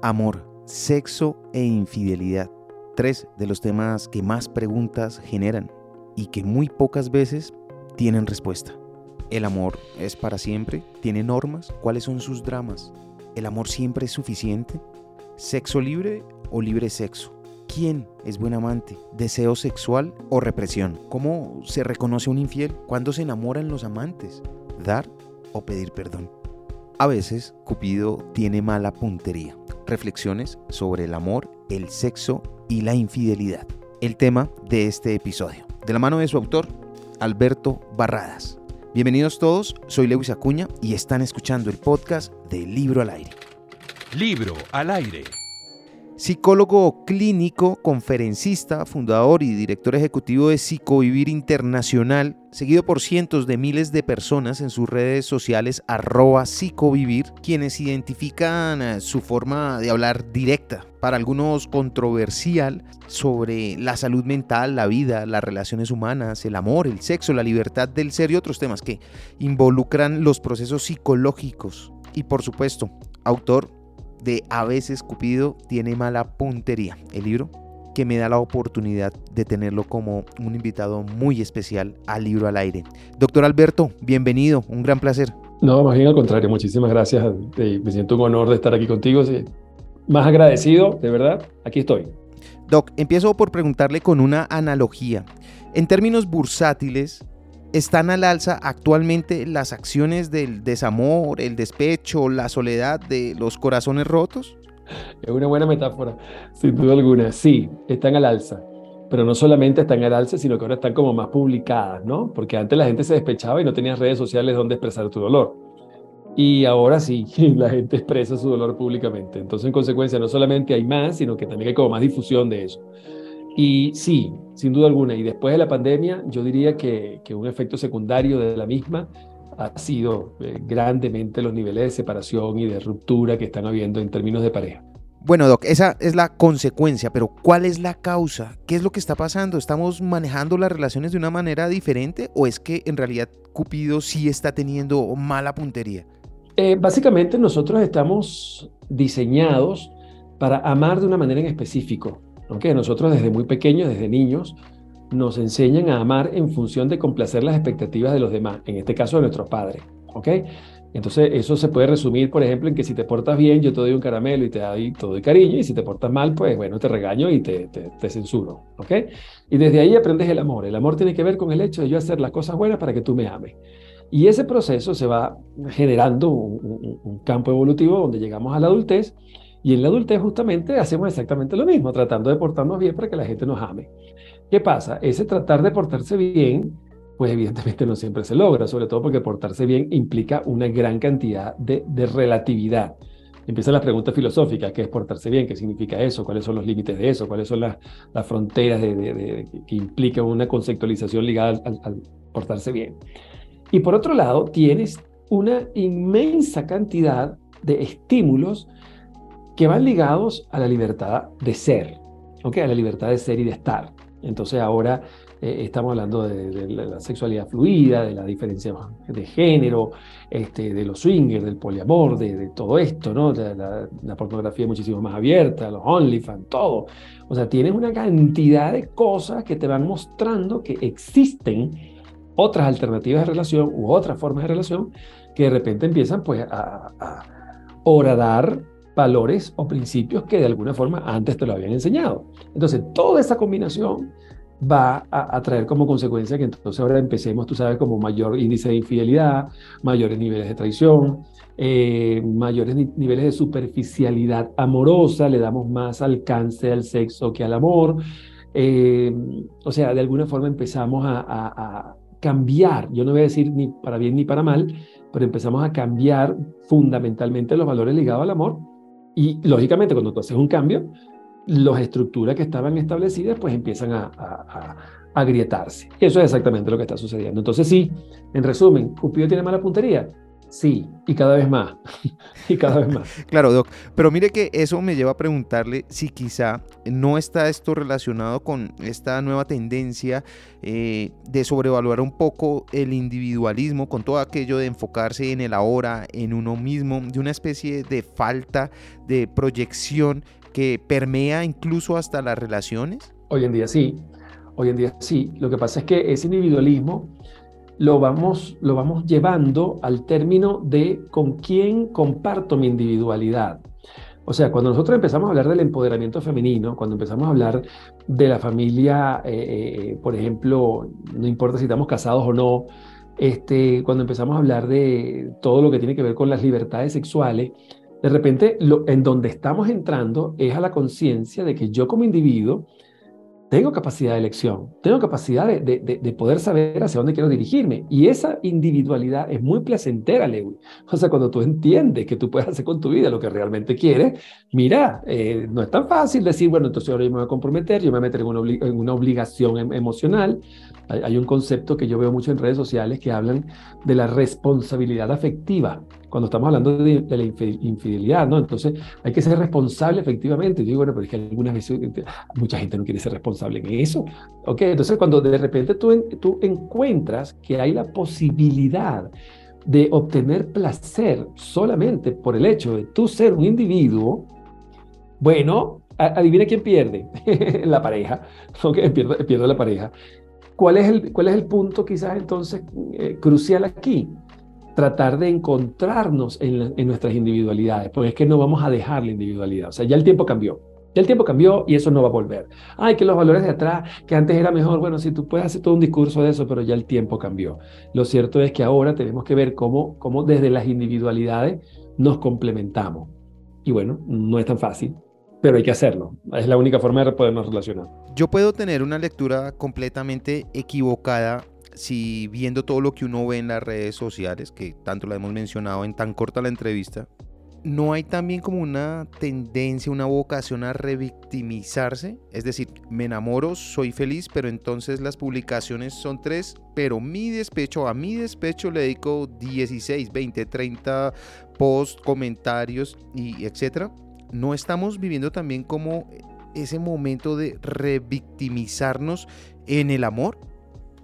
Amor, sexo e infidelidad. Tres de los temas que más preguntas generan y que muy pocas veces tienen respuesta. ¿El amor es para siempre? ¿Tiene normas? ¿Cuáles son sus dramas? ¿El amor siempre es suficiente? ¿Sexo libre o libre sexo? ¿Quién es buen amante? ¿Deseo sexual o represión? ¿Cómo se reconoce un infiel? ¿Cuándo se enamoran los amantes? ¿Dar o pedir perdón? A veces Cupido tiene mala puntería. Reflexiones sobre el amor, el sexo y la infidelidad. El tema de este episodio. De la mano de su autor, Alberto Barradas. Bienvenidos todos, soy Lewis Acuña y están escuchando el podcast de Libro al Aire. Libro al Aire. Psicólogo clínico, conferencista, fundador y director ejecutivo de Psicovivir Internacional, seguido por cientos de miles de personas en sus redes sociales arroba psicovivir, quienes identifican eh, su forma de hablar directa, para algunos controversial, sobre la salud mental, la vida, las relaciones humanas, el amor, el sexo, la libertad del ser y otros temas que involucran los procesos psicológicos. Y por supuesto, autor de A veces Cupido tiene mala puntería, el libro que me da la oportunidad de tenerlo como un invitado muy especial al libro al aire. Doctor Alberto, bienvenido, un gran placer. No, más bien al contrario, muchísimas gracias. Me siento un honor de estar aquí contigo. Más agradecido, de verdad, aquí estoy. Doc, empiezo por preguntarle con una analogía. En términos bursátiles, ¿Están al alza actualmente las acciones del desamor, el despecho, la soledad de los corazones rotos? Es una buena metáfora, sin duda alguna. Sí, están al alza. Pero no solamente están al alza, sino que ahora están como más publicadas, ¿no? Porque antes la gente se despechaba y no tenía redes sociales donde expresar tu dolor. Y ahora sí, la gente expresa su dolor públicamente. Entonces, en consecuencia, no solamente hay más, sino que también hay como más difusión de eso. Y sí, sin duda alguna. Y después de la pandemia, yo diría que, que un efecto secundario de la misma ha sido eh, grandemente los niveles de separación y de ruptura que están habiendo en términos de pareja. Bueno, Doc, esa es la consecuencia, pero ¿cuál es la causa? ¿Qué es lo que está pasando? ¿Estamos manejando las relaciones de una manera diferente o es que en realidad Cupido sí está teniendo mala puntería? Eh, básicamente nosotros estamos diseñados para amar de una manera en específico. Aunque nosotros desde muy pequeños, desde niños, nos enseñan a amar en función de complacer las expectativas de los demás, en este caso de nuestros padres. ¿ok? Entonces, eso se puede resumir, por ejemplo, en que si te portas bien, yo te doy un caramelo y te doy todo el cariño, y si te portas mal, pues bueno, te regaño y te, te, censuro. ¿ok? Y desde ahí aprendes el amor. El amor tiene que ver con el hecho de yo hacer las cosas buenas para que tú me ames. Y ese proceso se va generando un campo evolutivo donde llegamos a la adultez y en la adultez justamente hacemos exactamente lo mismo, tratando de portarnos bien para que la gente nos ame. ¿Qué pasa? Ese tratar de portarse bien, pues evidentemente no siempre se logra, sobre todo porque portarse bien implica una gran cantidad de, relatividad. Empiezan las preguntas filosóficas, ¿qué es portarse bien? ¿Qué significa eso? ¿Cuáles son los límites de eso? ¿Cuáles son las, las fronteras de, que implican una conceptualización ligada al portarse bien? Y por otro lado, tienes una inmensa cantidad de estímulos que van ligados a la libertad de ser, ¿ok? A la libertad de ser y de estar. Entonces ahora eh, estamos hablando de, la sexualidad fluida, de la diferencia de género, este, de los swingers, del poliamor, de, todo esto, ¿no? La, la, pornografía muchísimo más abierta, los OnlyFans, todo. O sea, tienes una cantidad de cosas que te van mostrando que existen otras alternativas de relación u otras formas de relación que de repente empiezan pues a, a horadar valores o principios que de alguna forma antes te lo habían enseñado. Entonces, toda esa combinación va a, traer como consecuencia que entonces ahora empecemos, tú sabes, como mayor índice de infidelidad, mayores niveles de traición, eh, mayores niveles de superficialidad amorosa, le damos más alcance al sexo que al amor. Eh, o sea, de alguna forma empezamos a, a cambiar, yo no voy a decir ni para bien ni para mal, pero empezamos a cambiar fundamentalmente los valores ligados al amor y lógicamente cuando tú haces un cambio, las estructuras que estaban establecidas pues empiezan a, a, a, agrietarse. Eso es exactamente lo que está sucediendo. Entonces sí, en resumen, Cupido tiene mala puntería. Sí, y cada vez más. y cada vez más. claro, Doc. Pero mire que eso me lleva a preguntarle si quizá no está esto relacionado con esta nueva tendencia eh, de sobrevaluar un poco el individualismo, con todo aquello de enfocarse en el ahora, en uno mismo, de una especie de falta de proyección que permea incluso hasta las relaciones. Hoy en día sí. Hoy en día sí. Lo que pasa es que ese individualismo lo vamos, lo vamos llevando al término de con quién comparto mi individualidad. O sea, cuando nosotros empezamos a hablar del empoderamiento femenino, cuando empezamos a hablar de la familia, eh, eh, por ejemplo, no importa si estamos casados o no, este, cuando empezamos a hablar de todo lo que tiene que ver con las libertades sexuales, de repente en donde estamos entrando es a la conciencia de que yo como individuo tengo capacidad de elección, tengo capacidad de, poder saber hacia dónde quiero dirigirme. Y esa individualidad es muy placentera, Lewis. O sea, cuando tú entiendes que tú puedes hacer con tu vida lo que realmente quieres, mira, eh, no es tan fácil decir, bueno, entonces ahora yo me voy a comprometer, yo me voy a meter en una, obligación em, emocional. Hay un concepto que yo veo mucho en redes sociales que hablan de la responsabilidad afectiva cuando estamos hablando de, la infidelidad, ¿no? Entonces hay que ser responsable efectivamente. Y digo, bueno, pero es que algunas veces mucha gente no quiere ser responsable en eso. ¿Ok? Entonces cuando de repente tú, encuentras que hay la posibilidad de obtener placer solamente por el hecho de tú ser un individuo, bueno, adivina quién pierde, la pareja, ¿ok? Pierde la pareja. ¿Cuál es, el, ¿Cuál es el punto quizás entonces eh, crucial aquí? tratar de encontrarnos en, nuestras individualidades, porque es que no vamos a dejar la individualidad. O sea, ya el tiempo cambió. Ya el tiempo cambió y eso no va a volver. Ay, que los valores de atrás, que antes era mejor. Bueno, si tú puedes hacer todo un discurso de eso, pero ya el tiempo cambió. Lo cierto es que ahora tenemos que ver cómo, cómo desde las individualidades nos complementamos. Y bueno, no es tan fácil, pero hay que hacerlo. Es la única forma de podernos relacionar. Yo puedo tener una lectura completamente equivocada si viendo todo lo que uno ve en las redes sociales, que tanto lo hemos mencionado en tan corta la entrevista, no hay también como una tendencia, una vocación a revictimizarse. Es decir, me enamoro, soy feliz, pero entonces las publicaciones son tres, pero mi despecho, a mi despecho le dedico 16, 20, 30 posts, comentarios y etcétera. No estamos viviendo también como ese momento de revictimizarnos en el amor.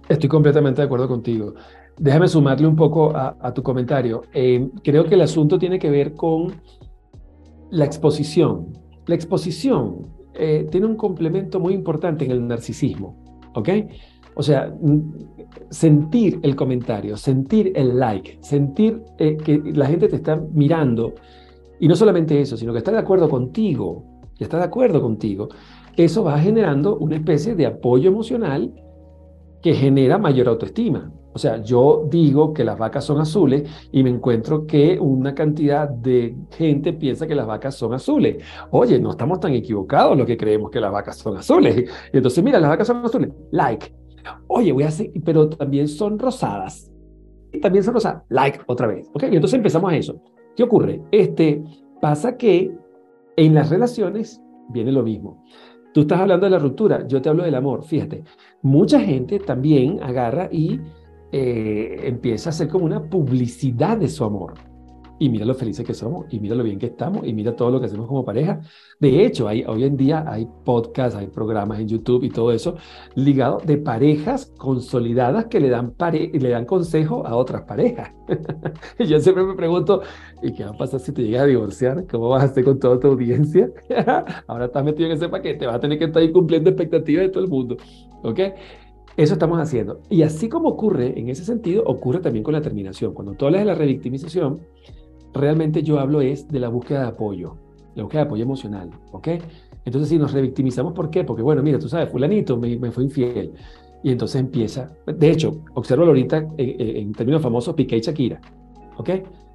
Estoy completamente de acuerdo contigo. Déjame sumarle un poco a, tu comentario. Eh, creo que el asunto tiene que ver con la exposición. La exposición eh, tiene un complemento muy importante en el narcisismo, ¿ok? O sea, sentir el comentario, sentir el like, sentir eh, que la gente te está mirando, y no solamente eso, sino que está de acuerdo contigo, está de acuerdo contigo, eso va generando una especie de apoyo emocional que genera mayor autoestima. O sea, yo digo que las vacas son azules y me encuentro que una cantidad de gente piensa que las vacas son azules. Oye, no estamos tan equivocados lo que creemos que las vacas son azules. Y entonces, mira, las vacas son azules. Like. Oye, voy a hacer, pero también son rosadas. También son rosadas. Like otra vez. ¿Ok? Y entonces empezamos a eso. ¿Qué ocurre? Este, pasa que en las relaciones viene lo mismo. Tú estás hablando de la ruptura, yo te hablo del amor. Fíjate, mucha gente también agarra y eh, empieza a hacer como una publicidad de su amor y mira lo felices que somos, y mira lo bien que estamos, y mira todo lo que hacemos como pareja. De hecho, hay, hoy en día hay podcasts, hay programas en YouTube y todo eso ligado de parejas consolidadas que le dan, pare le dan consejo a otras parejas. y yo siempre me pregunto, ¿y qué va a pasar si te llegas a divorciar? ¿Cómo vas a hacer con toda tu audiencia? Ahora estás metido en ese paquete, vas a tener que estar ahí cumpliendo expectativas de todo el mundo. ¿Ok? Eso estamos haciendo. Y así como ocurre en ese sentido, ocurre también con la terminación. Cuando tú hablas de la revictimización, realmente yo hablo es de la búsqueda de apoyo, la búsqueda de apoyo emocional, ¿ok? Entonces, si nos revictimizamos, ¿por qué? Porque, bueno, mira, tú sabes, fulanito me, me fue infiel. Y entonces empieza, de hecho, observo ahorita en, términos famosos, Piqué y Shakira, ¿ok?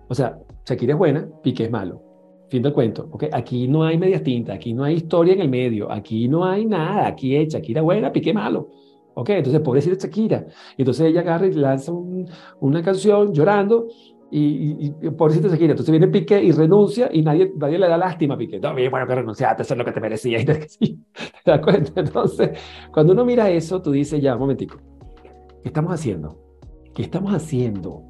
O sea, Shakira es buena, Piqué es malo. Fin del cuento, ¿ok? Aquí no hay medias tintas, aquí no hay historia en el medio, aquí no hay nada, aquí es Shakira buena, Piqué malo. ¿Ok? Entonces, pobrecita Shakira. Entonces ella agarra y lanza una canción llorando y, y, y pobrecito Shakira, entonces viene Piqué y renuncia y nadie, nadie le da lástima a Piqué. No, bien, bueno, que renunciaste, eso es lo que te merecías. ¿Te das cuenta? Entonces, cuando uno mira eso, tú dices, ya, un momentico, ¿qué estamos haciendo? ¿Qué estamos haciendo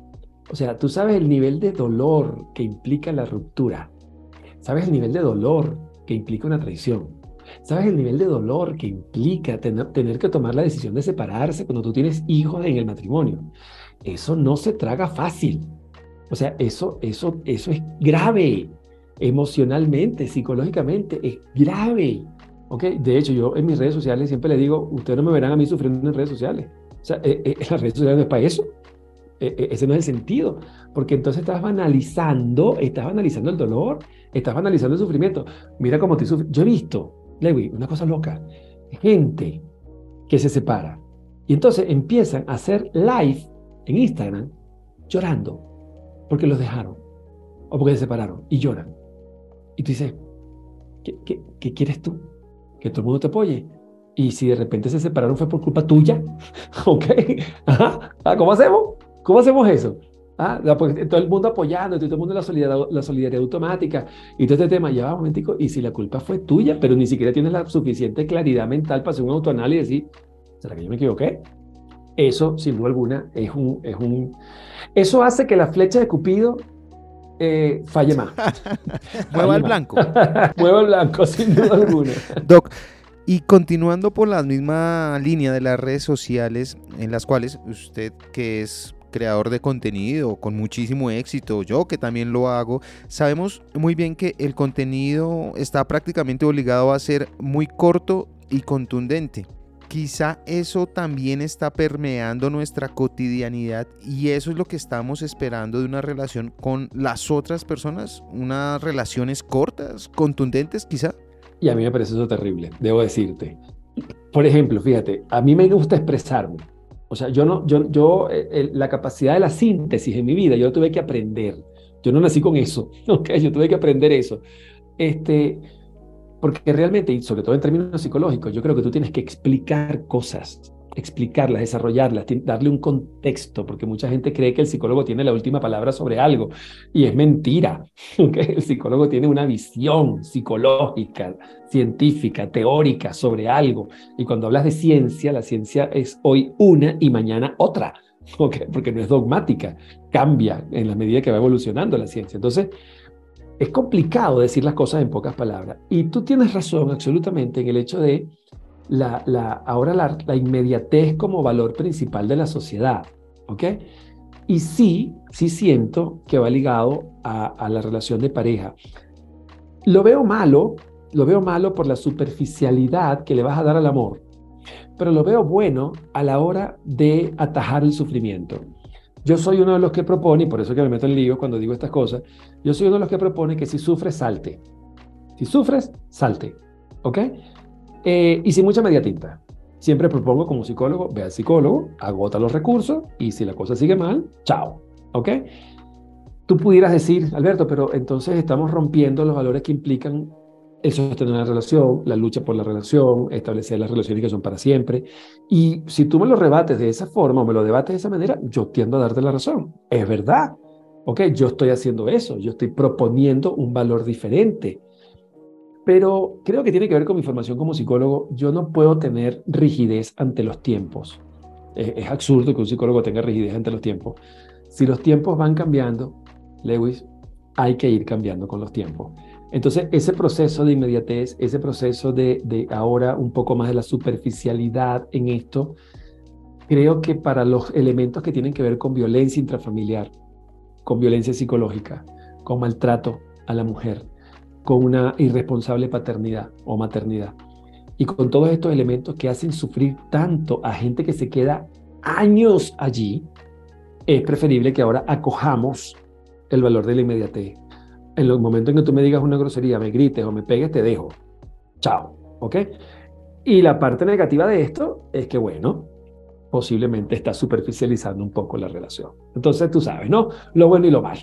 O sea, tú sabes el nivel de dolor que implica la ruptura. Sabes el nivel de dolor que implica una traición. Sabes el nivel de dolor que implica tener, tener que tomar la decisión de separarse cuando tú tienes hijos en el matrimonio. Eso no se traga fácil. O sea, eso, eso, eso es grave emocionalmente, psicológicamente, es grave. ¿ok? De hecho, yo en mis redes sociales siempre le digo, ustedes no me verán a mí sufriendo en redes sociales. O sea, eh, eh, las redes sociales no es para eso. Eh, ese no es el sentido, porque entonces estás banalizando, estás banalizando el dolor, estás banalizando el sufrimiento. Mira cómo te sufres. Yo he visto, Lewy, una cosa loca, gente que se separa y entonces empiezan a hacer live en Instagram llorando porque los dejaron o porque se separaron y lloran. Y tú dices, ¿qué, qué, quieres tú? Que todo el mundo te apoye. Y si de repente se separaron fue por culpa tuya, ¿ok? Ah, ¿Cómo hacemos? ¿Cómo hacemos eso? Ah, todo el mundo apoyando, todo el mundo la solidaridad, la solidaridad automática y todo este tema. Ya va un momentico, y si la culpa fue tuya, pero ni siquiera tienes la suficiente claridad mental para hacer un autoanálisis y decir, ¿será que yo me equivoqué? Eso, sin duda alguna, es un, es un... Eso hace que la flecha de Cupido eh, falle más. Mueva el blanco. Mueva el blanco, sin duda alguna. Doc, y continuando por la misma línea de las redes sociales, en las cuales usted, que es creador de contenido con muchísimo éxito, yo que también lo hago, sabemos muy bien que el contenido está prácticamente obligado a ser muy corto y contundente quizá eso también está permeando nuestra cotidianidad y eso es lo que estamos esperando de una relación con las otras personas, unas relaciones cortas, contundentes quizá. Y a mí me parece eso terrible, debo decirte. Por ejemplo, fíjate, a mí me gusta expresarme. O sea, yo no, yo, yo, eh, la capacidad de la síntesis en mi vida, yo tuve que aprender. Yo no nací con eso, ¿ok? Yo tuve que aprender eso. Este, porque realmente, y sobre todo en términos psicológicos, yo creo que tú tienes que explicar cosas, explicarlas, desarrollarlas, darle un contexto, porque mucha gente cree que el psicólogo tiene la última palabra sobre algo, y es mentira. El psicólogo tiene una visión psicológica, científica, teórica sobre algo, y cuando hablas de ciencia, la ciencia es hoy una y mañana otra. porque no es dogmática, cambia en la medida que va evolucionando la ciencia. Entonces, es complicado decir las cosas en pocas palabras. Y tú tienes razón absolutamente en el hecho de la, la, ahora la, inmediatez como valor principal de la sociedad. ¿Ok? Y sí, sí siento que va ligado a, a la relación de pareja. Lo veo malo, lo veo malo por la superficialidad que le vas a dar al amor, pero lo veo bueno a la hora de atajar el sufrimiento. Yo soy uno de los que propone, y por eso que me meto en lío cuando digo estas cosas, yo soy uno de los que propone que si sufres, salte. Si sufres, salte. ¿Ok? Eh, y sin mucha media tinta. Siempre propongo como psicólogo, ve al psicólogo, agota los recursos y si la cosa sigue mal, chao. ¿Ok? Tú pudieras decir, Alberto, pero entonces estamos rompiendo los valores que implican el sostener una relación, la lucha por la relación, establecer las relaciones que son para siempre. Y si tú me lo rebates de esa forma o me lo debates de esa manera, yo tiendo a darte la razón. Es verdad. Ok, yo estoy haciendo eso, yo estoy proponiendo un valor diferente. Pero creo que tiene que ver con mi formación como psicólogo. Yo no puedo tener rigidez ante los tiempos. Es, es absurdo que un psicólogo tenga rigidez ante los tiempos. Si los tiempos van cambiando, Lewis, hay que ir cambiando con los tiempos. Entonces, ese proceso de inmediatez, ese proceso de, ahora un poco más de la superficialidad en esto, creo que para los elementos que tienen que ver con violencia intrafamiliar, con violencia psicológica, con maltrato a la mujer, con una irresponsable paternidad o maternidad, y con todos estos elementos que hacen sufrir tanto a gente que se queda años allí, es preferible que ahora acojamos el valor de la inmediatez en los momentos en que tú me digas una grosería, me grites o me pegues, te dejo. Chao. ¿Ok? Y la parte negativa de esto es que, bueno, posiblemente está superficializando un poco la relación. Entonces, tú sabes, ¿no? Lo bueno y lo malo.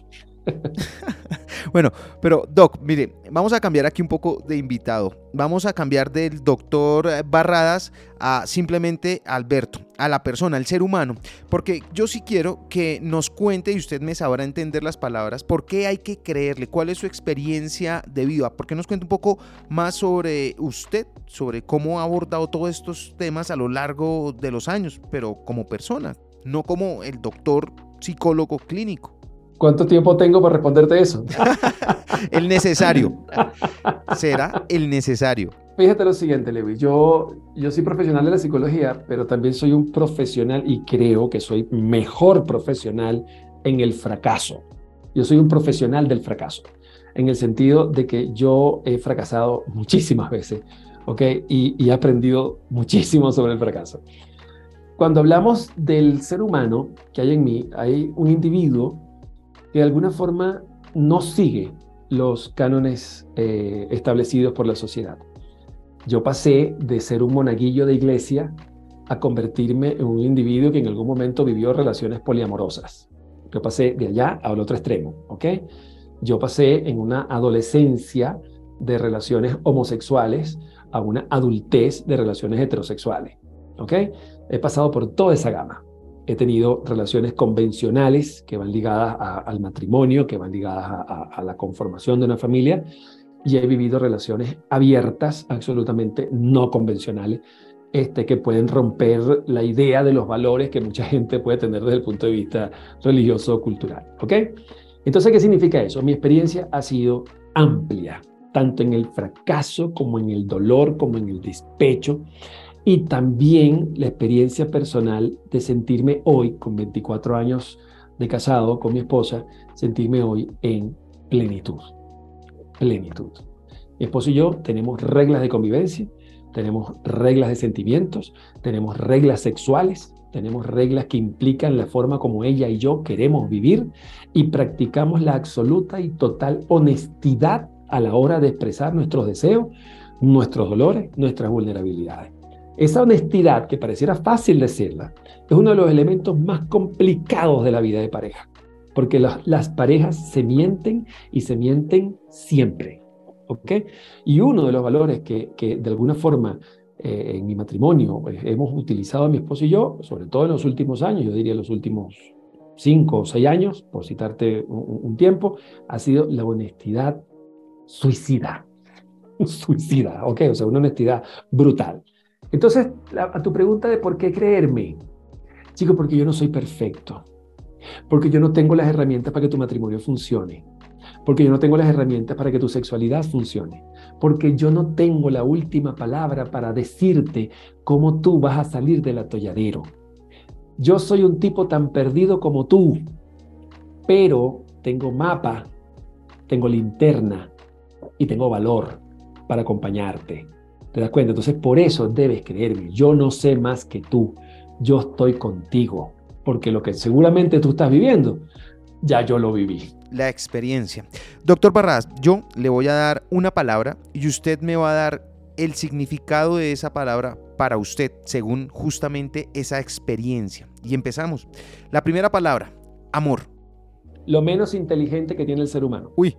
bueno, pero Doc, mire, vamos a cambiar aquí un poco de invitado. Vamos a cambiar del doctor Barradas a simplemente Alberto, a la persona, al ser humano. Porque yo sí quiero que nos cuente, y usted me sabrá entender las palabras, por qué hay que creerle, cuál es su experiencia de vida. ¿Por qué nos cuenta un poco más sobre usted, sobre cómo ha abordado todos estos temas a lo largo de los años, pero como persona, no como el doctor psicólogo clínico? ¿Cuánto tiempo tengo para responderte eso? el necesario. Será el necesario. Fíjate lo siguiente, Lewis. Yo, yo soy profesional de la psicología, pero también soy un profesional y creo que soy mejor profesional en el fracaso. Yo soy un profesional del fracaso, en el sentido de que yo he fracasado muchísimas veces, ¿ok? Y, y he aprendido muchísimo sobre el fracaso. Cuando hablamos del ser humano que hay en mí, hay un individuo de alguna forma no sigue los cánones eh, establecidos por la sociedad. Yo pasé de ser un monaguillo de iglesia a convertirme en un individuo que en algún momento vivió relaciones poliamorosas. Yo pasé de allá al otro extremo, ¿ok? Yo pasé en una adolescencia de relaciones homosexuales a una adultez de relaciones heterosexuales, ¿ok? He pasado por toda esa gama. He tenido relaciones convencionales que van ligadas al matrimonio, que van ligadas a, la conformación de una familia, y he vivido relaciones abiertas, absolutamente no convencionales, este, que pueden romper la idea de los valores que mucha gente puede tener desde el punto de vista religioso o cultural. ¿Ok? Entonces, ¿qué significa eso? Mi experiencia ha sido amplia, tanto en el fracaso como en el dolor, como en el despecho y también la experiencia personal de sentirme hoy, con 24 años de casado con mi esposa, sentirme hoy en plenitud. Plenitud. Mi esposo y yo tenemos reglas de convivencia, tenemos reglas de sentimientos, tenemos reglas sexuales, tenemos reglas que implican la forma como ella y yo queremos vivir y practicamos la absoluta y total honestidad a la hora de expresar nuestros deseos, nuestros dolores, nuestras vulnerabilidades. Esa honestidad, que pareciera fácil decirla, es uno de los elementos más complicados de la vida de pareja, porque las, parejas se mienten y se mienten siempre. ¿ok? Y uno de los valores que, de alguna forma eh, en mi matrimonio pues, hemos utilizado mi esposo y yo, sobre todo en los últimos años, yo diría los últimos cinco o seis años, por citarte un, un tiempo, ha sido la honestidad suicida. suicida, ¿ok? O sea, una honestidad brutal. Entonces, a tu pregunta de por qué creerme, chico, porque yo no soy perfecto, porque yo no tengo las herramientas para que tu matrimonio funcione, porque yo no tengo las herramientas para que tu sexualidad funcione, porque yo no tengo la última palabra para decirte cómo tú vas a salir del atolladero. Yo soy un tipo tan perdido como tú, pero tengo mapa, tengo linterna y tengo valor para acompañarte. ¿Te das cuenta? Entonces, por eso debes creerme. Yo no sé más que tú. Yo estoy contigo. Porque lo que seguramente tú estás viviendo, ya yo lo viví. La experiencia. Doctor Barras, yo le voy a dar una palabra y usted me va a dar el significado de esa palabra para usted, según justamente esa experiencia. Y empezamos. La primera palabra, amor. Lo menos inteligente que tiene el ser humano. Uy,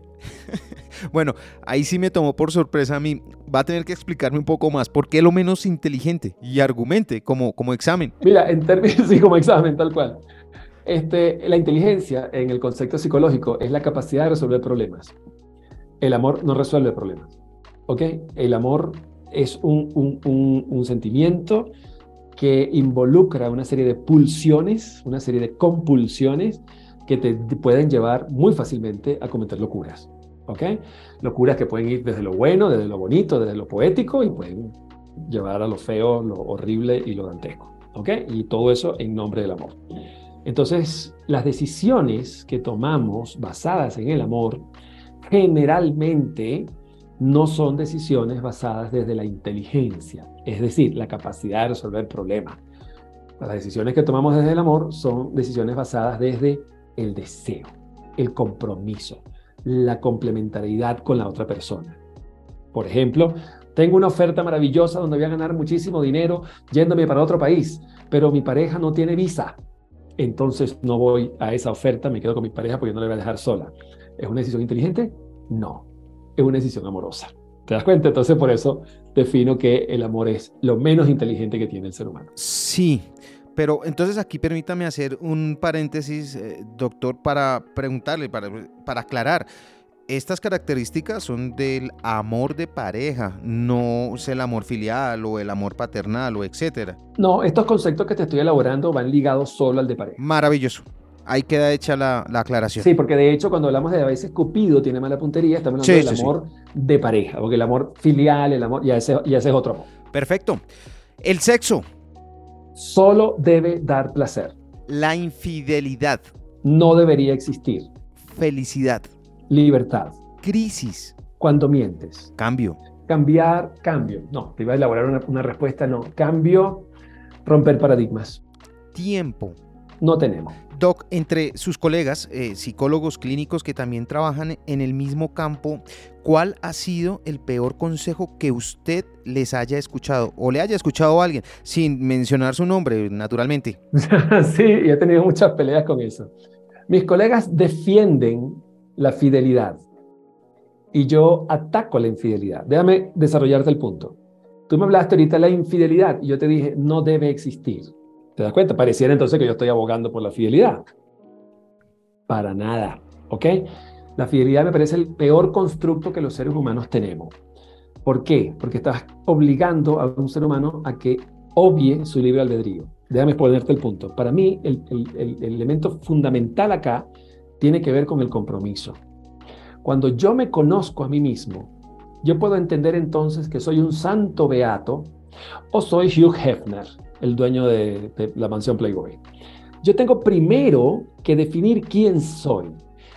bueno, ahí sí me tomó por sorpresa a mí. Va a tener que explicarme un poco más por qué lo menos inteligente y argumente como, como examen. Mira, en términos, sí, como examen, tal cual. Este, la inteligencia en el concepto psicológico es la capacidad de resolver problemas. El amor no resuelve problemas. ¿Ok? El amor es un, un, un sentimiento que involucra una serie de pulsiones, una serie de compulsiones que te pueden llevar muy fácilmente a cometer locuras. ¿Ok? Locuras que pueden ir desde lo bueno, desde lo bonito, desde lo poético y pueden llevar a lo feo, lo horrible y lo dantesco. ¿Ok? Y todo eso en nombre del amor. Entonces, las decisiones que tomamos basadas en el amor generalmente no son decisiones basadas desde la inteligencia, es decir, la capacidad de resolver problemas. Las decisiones que tomamos desde el amor son decisiones basadas desde el deseo, el compromiso, la complementariedad con la otra persona. Por ejemplo, tengo una oferta maravillosa donde voy a ganar muchísimo dinero yéndome para otro país, pero mi pareja no tiene visa. Entonces no voy a esa oferta, me quedo con mi pareja porque no le voy a dejar sola. ¿Es una decisión inteligente? No, es una decisión amorosa. ¿Te das cuenta? Entonces por eso defino que el amor es lo menos inteligente que tiene el ser humano. Sí, pero entonces aquí permítame hacer un paréntesis, eh, doctor, para preguntarle, para, para aclarar. Estas características son del amor de pareja, no es el amor filial o el amor paternal o etcétera. No, estos conceptos que te estoy elaborando van ligados solo al de pareja. Maravilloso. ahí queda hecha la, aclaración. Sí, porque de hecho cuando hablamos de a veces Cupido tiene mala puntería, estamos hablando del amor de pareja, porque el amor filial, el amor, ya ese, ya ese es otro amor. Perfecto. El sexo. Solo debe dar placer. La infidelidad. No debería existir. Felicidad. Libertad. Crisis. Cuando mientes. Cambio. Cambiar, cambio. No, te iba a elaborar una, una respuesta, no. Cambio, romper paradigmas. Tiempo. No tenemos. Doc, entre sus colegas, eh, psicólogos clínicos que también trabajan en el mismo campo, ¿cuál ha sido el peor consejo que usted les haya escuchado o le haya escuchado a alguien, sin mencionar su nombre, naturalmente? sí, he tenido muchas peleas con eso. Mis colegas defienden la fidelidad y yo ataco la infidelidad. Déjame desarrollarte el punto. Tú me hablaste ahorita de la infidelidad y yo te dije, no debe existir. ¿Te das cuenta? Pareciera entonces que yo estoy abogando por la fidelidad. Para nada, ¿ok? La fidelidad me parece el peor constructo que los seres humanos tenemos. ¿Por qué? Porque estás obligando a un ser humano a que obvie su libre albedrío. Déjame ponerte el punto. Para mí, el, el elemento fundamental acá tiene que ver con el compromiso. Cuando yo me conozco a mí mismo, yo puedo entender entonces que soy un santo beato o soy Hugh Hefner el dueño de, la mansión Playboy. Yo tengo primero que definir quién soy.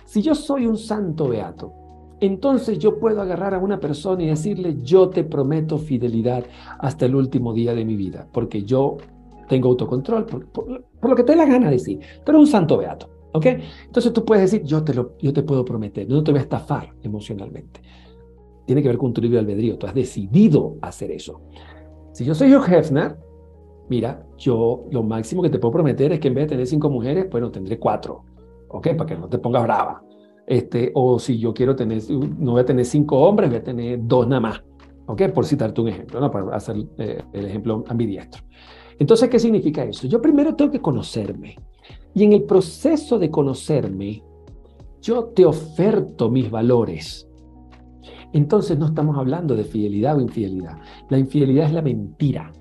Si yo soy un santo beato, entonces yo puedo agarrar a una persona y decirle, yo te prometo fidelidad hasta el último día de mi vida, porque yo tengo autocontrol, por, lo que te dé la gana de decir. Pero un santo beato, ¿ok? Entonces tú puedes decir, yo te, lo, yo te puedo prometer, no te voy a estafar emocionalmente. Tiene que ver con tu libre albedrío, tú has decidido hacer eso. Si yo soy Hugh Hefner, mira, yo lo máximo que te puedo prometer es que en vez de tener cinco mujeres, bueno, tendré cuatro, ¿ok? Para que no te pongas brava. Este, o si yo quiero tener, no voy a tener cinco hombres, voy a tener dos nada más, ¿ok? Por citarte un ejemplo, ¿no? Para hacer eh, el ejemplo ambidiestro. Entonces, ¿qué significa eso? Yo primero tengo que conocerme. Y en el proceso de conocerme, yo te oferto mis valores. Entonces no estamos hablando de fidelidad o infidelidad. La infidelidad es la mentira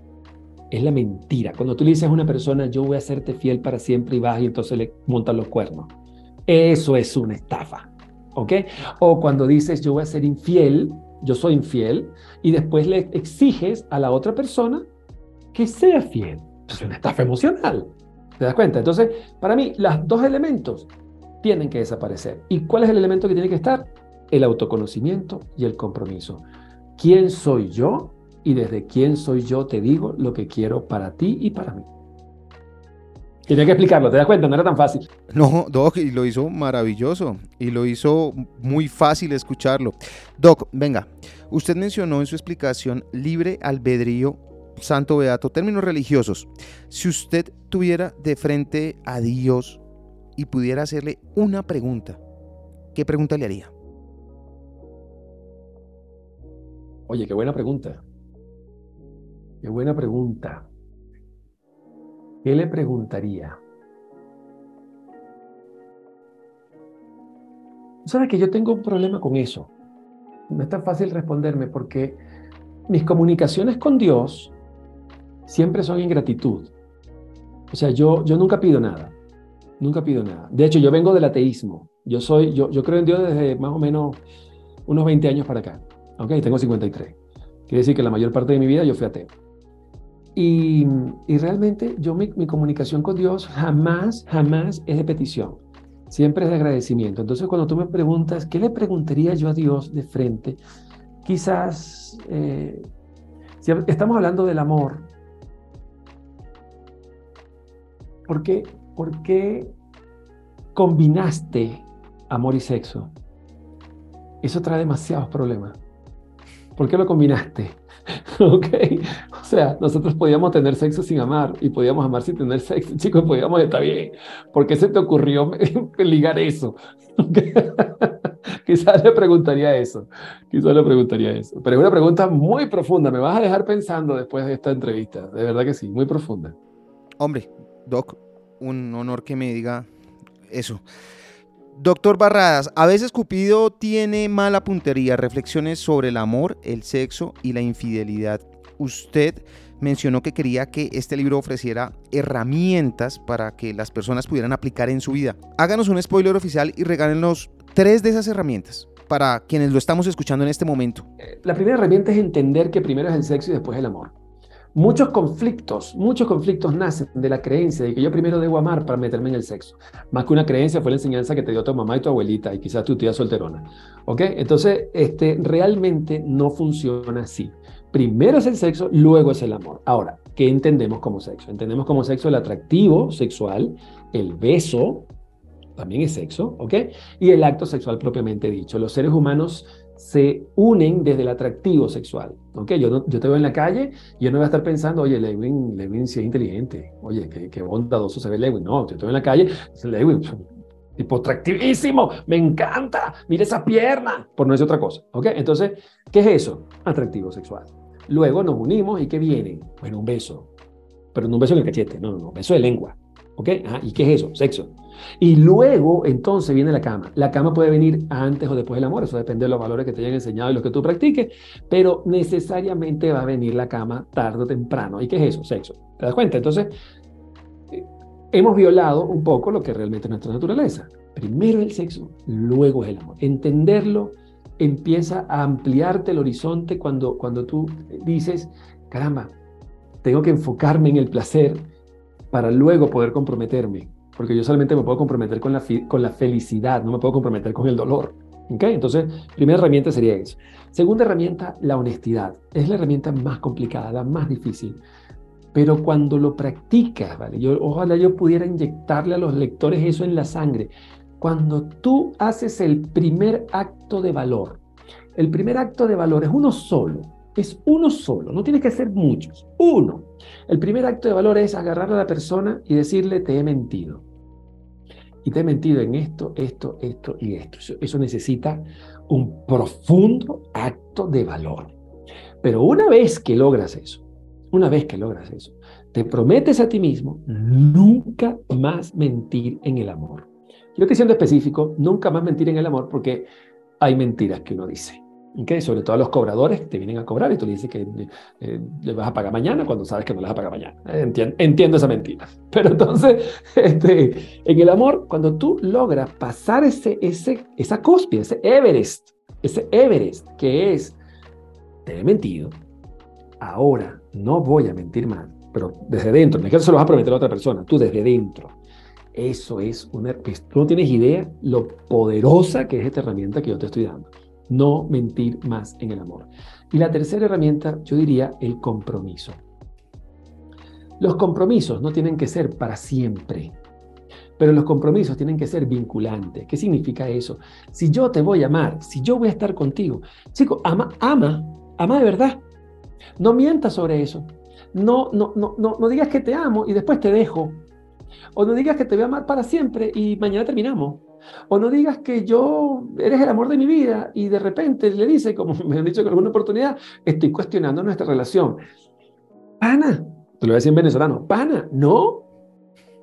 es la mentira. Cuando tú le dices a una persona, yo voy a serte fiel para siempre y vas y entonces le montan los cuernos. Eso es una estafa. ¿Ok? O cuando dices, yo voy a ser infiel, yo soy infiel, y después le exiges a la otra persona que sea fiel. Es una estafa emocional. ¿Te das cuenta? Entonces, para mí, los dos elementos tienen que desaparecer. ¿Y cuál es el elemento que tiene que estar? El autoconocimiento y el compromiso. ¿Quién soy yo? Y desde quién soy yo te digo lo que quiero para ti y para mí. Tenía que explicarlo, ¿te das cuenta? No era tan fácil. No, Doc, y lo hizo maravilloso y lo hizo muy fácil escucharlo. Doc, venga, usted mencionó en su explicación libre albedrío, santo beato, términos religiosos. Si usted tuviera de frente a Dios y pudiera hacerle una pregunta, ¿qué pregunta le haría? Oye, qué buena pregunta. Qué buena pregunta. ¿Qué le preguntaría? ¿Sabes que yo tengo un problema con eso? No es tan fácil responderme porque mis comunicaciones con Dios siempre son ingratitud. O sea, yo, yo nunca pido nada. Nunca pido nada. De hecho, yo vengo del ateísmo. Yo, soy, yo, yo creo en Dios desde más o menos unos 20 años para acá. ¿Ok? Tengo 53. Quiere decir que la mayor parte de mi vida yo fui ateo. Y, realmente yo mi, comunicación con Dios jamás, jamás es de petición, siempre es de agradecimiento. Entonces cuando tú me preguntas, ¿qué le preguntaría yo a Dios de frente? Quizás, eh, si estamos hablando del amor, ¿por qué, ¿por qué combinaste amor y sexo? Eso trae demasiados problemas. ¿Por qué lo combinaste? ¿Ok? O sea, nosotros podíamos tener sexo sin amar y podíamos amar sin tener sexo. Chicos, podíamos estar bien. ¿Por qué se te ocurrió ligar eso? Quizás le preguntaría eso. Quizás le preguntaría eso. Pero es una pregunta muy profunda. Me vas a dejar pensando después de esta entrevista. De verdad que sí, muy profunda. Hombre, Doc, un honor que me diga eso. Doctor Barradas, a veces Cupido tiene mala puntería, reflexiones sobre el amor, el sexo y la infidelidad. Usted mencionó que quería que este libro ofreciera herramientas para que las personas pudieran aplicar en su vida. Háganos un spoiler oficial y regálenos tres de esas herramientas para quienes lo estamos escuchando en este momento. La primera herramienta es entender que primero es el sexo y después el amor. Muchos conflictos, muchos conflictos nacen de la creencia de que yo primero debo amar para meterme en el sexo. Más que una creencia fue la enseñanza que te dio tu mamá y tu abuelita y quizás tu tía solterona. ¿Ok? Entonces, este, realmente no funciona así. Primero es el sexo, luego es el amor. Ahora, ¿qué entendemos como sexo? Entendemos como sexo el atractivo sexual, el beso, también es sexo, ¿ok? Y el acto sexual propiamente dicho. Los seres humanos se unen desde el atractivo sexual. ¿ok? Yo, no, te veo en la calle y yo no voy a estar pensando, oye, Lewin, Lewin sí es inteligente, oye, qué, qué bondadoso se ve Lewin. No, yo te veo en la calle, Lewin, tipo atractivísimo, me encanta, mira esa pierna, por no decir otra cosa. ¿ok? Entonces, ¿qué es eso? Atractivo sexual. Luego nos unimos y ¿qué viene? Bueno, un beso. Pero no un beso en el cachete, no, no, no, beso de lengua. ¿Ok? Ah, ¿Y qué es eso? Sexo. Y luego, entonces, viene la cama. La cama puede venir antes o después del amor, eso depende de los valores que te hayan enseñado y los que tú practiques, pero necesariamente va a venir la cama tarde o temprano. ¿Y qué es eso? Sexo. ¿Te das cuenta? Entonces, eh, hemos violado un poco lo que realmente es nuestra naturaleza. Primero el sexo, luego es el amor. Entenderlo empieza a ampliarte el horizonte cuando, cuando tú dices, caramba, tengo que enfocarme en el placer para luego poder comprometerme porque yo solamente me puedo comprometer con la, con la felicidad, no me puedo comprometer con el dolor. ¿Okay? Entonces, primera herramienta sería eso. Segunda herramienta, la honestidad. Es la herramienta más complicada, la más difícil. Pero cuando lo practicas, ¿vale? Yo, ojalá yo pudiera inyectarle a los lectores eso en la sangre. Cuando tú haces el primer acto de valor, el primer acto de valor es uno solo, es uno solo, no tiene que ser muchos, uno. El primer acto de valor es agarrar a la persona y decirle, te he mentido y te he mentido en esto, esto, esto y esto. Eso, necesita un profundo acto de valor. Pero una vez que logras eso, una vez que logras eso, te prometes a ti mismo nunca más mentir en el amor. Yo estoy siendo específico, nunca más mentir en el amor porque hay mentiras que uno dice. Okay, sobre todo a los cobradores que te vienen a cobrar y tú le dices que eh, le vas a pagar mañana cuando sabes que no le vas a pagar mañana. Entiendo, entiendo esa mentira. Pero entonces, este, en el amor, cuando tú logras pasar ese, ese, esa cúspide, ese Everest, ese Everest que es, te he mentido, ahora no voy a mentir más, pero desde dentro, no es que se lo vas a prometer a otra persona, tú desde dentro. Eso es una, pues, tú no tienes idea lo poderosa que es esta herramienta que yo te estoy dando no mentir más en el amor. Y la tercera herramienta, yo diría, el compromiso. Los compromisos no tienen que ser para siempre, pero los compromisos tienen que ser vinculantes. ¿Qué significa eso? Si yo te voy a amar, si yo voy a estar contigo, chico, ama, ama, ama de verdad. No mientas sobre eso. No, no, no, no, no digas que te amo y después te dejo. O no digas que te voy a amar para siempre y mañana terminamos. O no digas que yo eres el amor de mi vida y de repente le dice, como me han dicho en alguna oportunidad, estoy cuestionando nuestra relación. Pana, te lo voy a decir en venezolano, pana, no,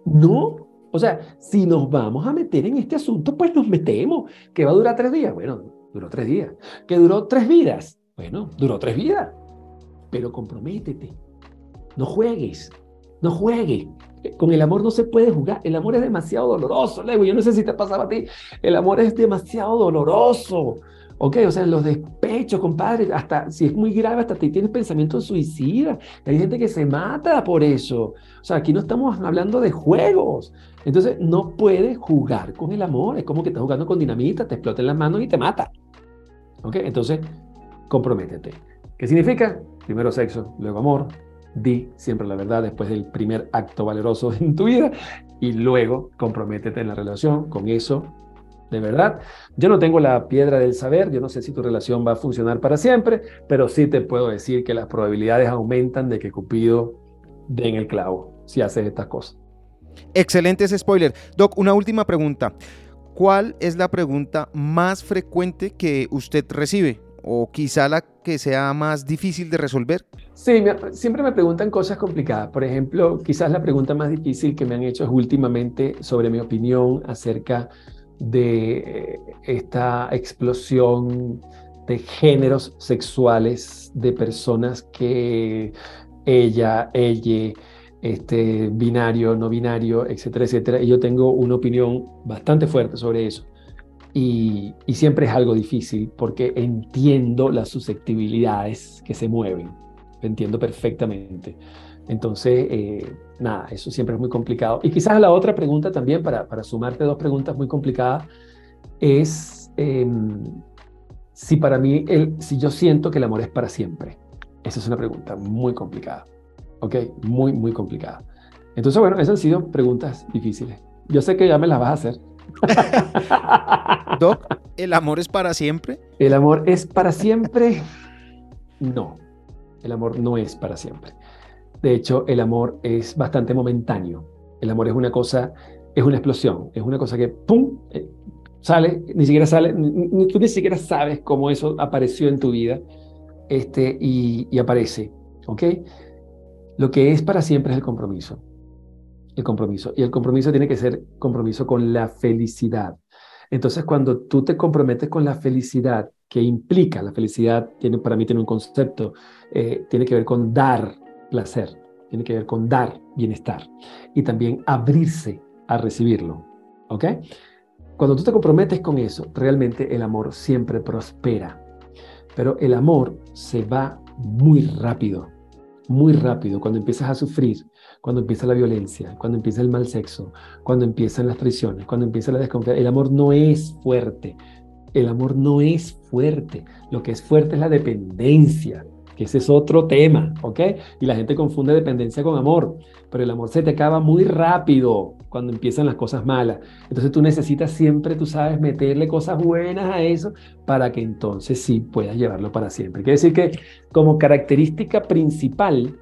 no. O sea, si nos vamos a meter en este asunto, pues nos metemos. ¿Que va a durar tres días? Bueno, duró tres días. ¿Que duró tres vidas? Bueno, duró tres vidas. Pero comprométete. No juegues. No juegues. Con el amor no se puede jugar. El amor es demasiado doloroso, Lego. Yo no sé si te pasaba a ti. El amor es demasiado doloroso. ¿Ok? O sea, los despechos, compadre, hasta si es muy grave, hasta te tienes pensamientos suicidas. Hay gente que se mata por eso. O sea, aquí no estamos hablando de juegos. Entonces, no puedes jugar con el amor. Es como que estás jugando con dinamita, te explota en las manos y te mata. ¿Ok? Entonces, comprométete. ¿Qué significa? Primero sexo, luego amor, di siempre la verdad después del primer acto valeroso en tu vida y luego comprométete en la relación con eso de verdad. Yo no tengo la piedra del saber, yo no sé si tu relación va a funcionar para siempre, pero sí te puedo decir que las probabilidades aumentan de que Cupido dé en el clavo si haces estas cosas. Excelente ese spoiler. Doc, una última pregunta. ¿Cuál es la pregunta más frecuente que usted recibe? O quizá la que sea más difícil de resolver. Sí, siempre me preguntan cosas complicadas. Por ejemplo, quizás la pregunta más difícil que me han hecho es últimamente sobre mi opinión acerca de eh, esta explosión de géneros sexuales de personas que ella, ella, este, binario, no binario, etcétera, etcétera. Y yo tengo una opinión bastante fuerte sobre eso. Y, siempre es algo difícil porque entiendo las susceptibilidades que se mueven, entiendo perfectamente. Entonces, eh, nada, eso siempre es muy complicado. Y quizás la otra pregunta también, para, para sumarte dos preguntas muy complicadas, es em, si para mí, el, si yo siento que el amor es para siempre. Esa es una pregunta muy complicada. ¿Ok? Muy, muy complicada. Entonces, bueno, esas han sido preguntas difíciles. Yo sé que ya me las vas a hacer. Doc, ¿el amor es para siempre? ¿El amor es para siempre? No, el amor no es para siempre. De hecho, el amor es bastante momentáneo. El amor es una cosa, es una explosión, es una cosa que, ¡pum!, eh, sale, ni siquiera sale, ni, tú ni siquiera sabes cómo eso apareció en tu vida este, y, y aparece, ¿ok? Lo que es para siempre es el compromiso. El compromiso. Y el compromiso tiene que ser compromiso con la felicidad. Entonces, cuando tú te comprometes con la felicidad, que implica la felicidad, tiene, para mí tiene un concepto, eh, tiene que ver con dar placer, tiene que ver con dar bienestar y también abrirse a recibirlo. ¿Ok? Cuando tú te comprometes con eso, realmente el amor siempre prospera. Pero el amor se va muy rápido muy rápido, cuando empiezas a sufrir, cuando empieza la violencia, cuando empieza el mal sexo, cuando empiezan las traiciones, cuando empieza la desconfianza. El amor no es fuerte. El amor no es fuerte. Lo que es fuerte es la dependencia que ese es otro tema, ¿ok? Y la gente confunde dependencia con amor, pero el amor se te acaba muy rápido cuando empiezan las cosas malas. Entonces tú necesitas siempre, tú sabes, meterle cosas buenas a eso para que entonces sí puedas llevarlo para siempre. Quiere decir que como característica principal,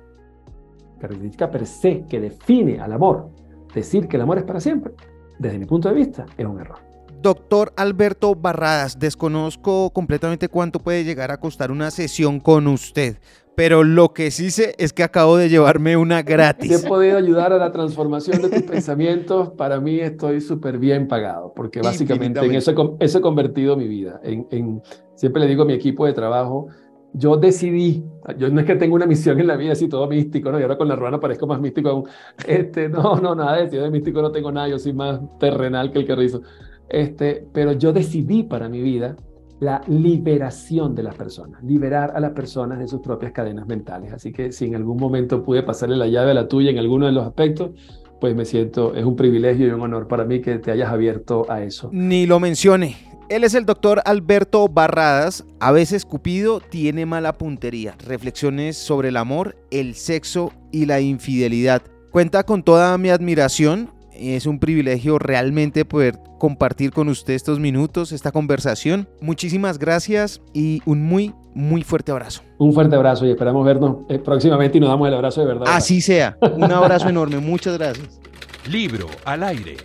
característica per se que define al amor, decir que el amor es para siempre, desde mi punto de vista, es un error. Doctor Alberto Barradas, desconozco completamente cuánto puede llegar a costar una sesión con usted, pero lo que sí sé es que acabo de llevarme una gratis. Si he podido ayudar a la transformación de tus pensamientos, para mí estoy súper bien pagado, porque básicamente en eso, he convertido mi vida. En, siempre le digo a mi equipo de trabajo, yo decidí, yo no es que tenga una misión en la vida así todo místico, ¿no? Y ahora con la ruana parezco más místico aún. Este, no, no, nada de de místico no tengo nada, yo soy más terrenal que el que rizo. Este, pero yo decidí para mi vida la liberación de las personas, liberar a las personas de sus propias cadenas mentales. Así que si en algún momento pude pasarle la llave a la tuya en alguno de los aspectos, pues me siento, es un privilegio y un honor para mí que te hayas abierto a eso. Ni lo mencione. Él es el doctor Alberto Barradas. A veces Cupido tiene mala puntería. Reflexiones sobre el amor, el sexo y la infidelidad. Cuenta con toda mi admiración es un privilegio realmente poder compartir con usted estos minutos, esta conversación. Muchísimas gracias y un muy, muy fuerte abrazo. Un fuerte abrazo y esperamos vernos eh, próximamente y nos damos el abrazo de verdad. Así sea. Un abrazo enorme. Muchas gracias. Libro al aire.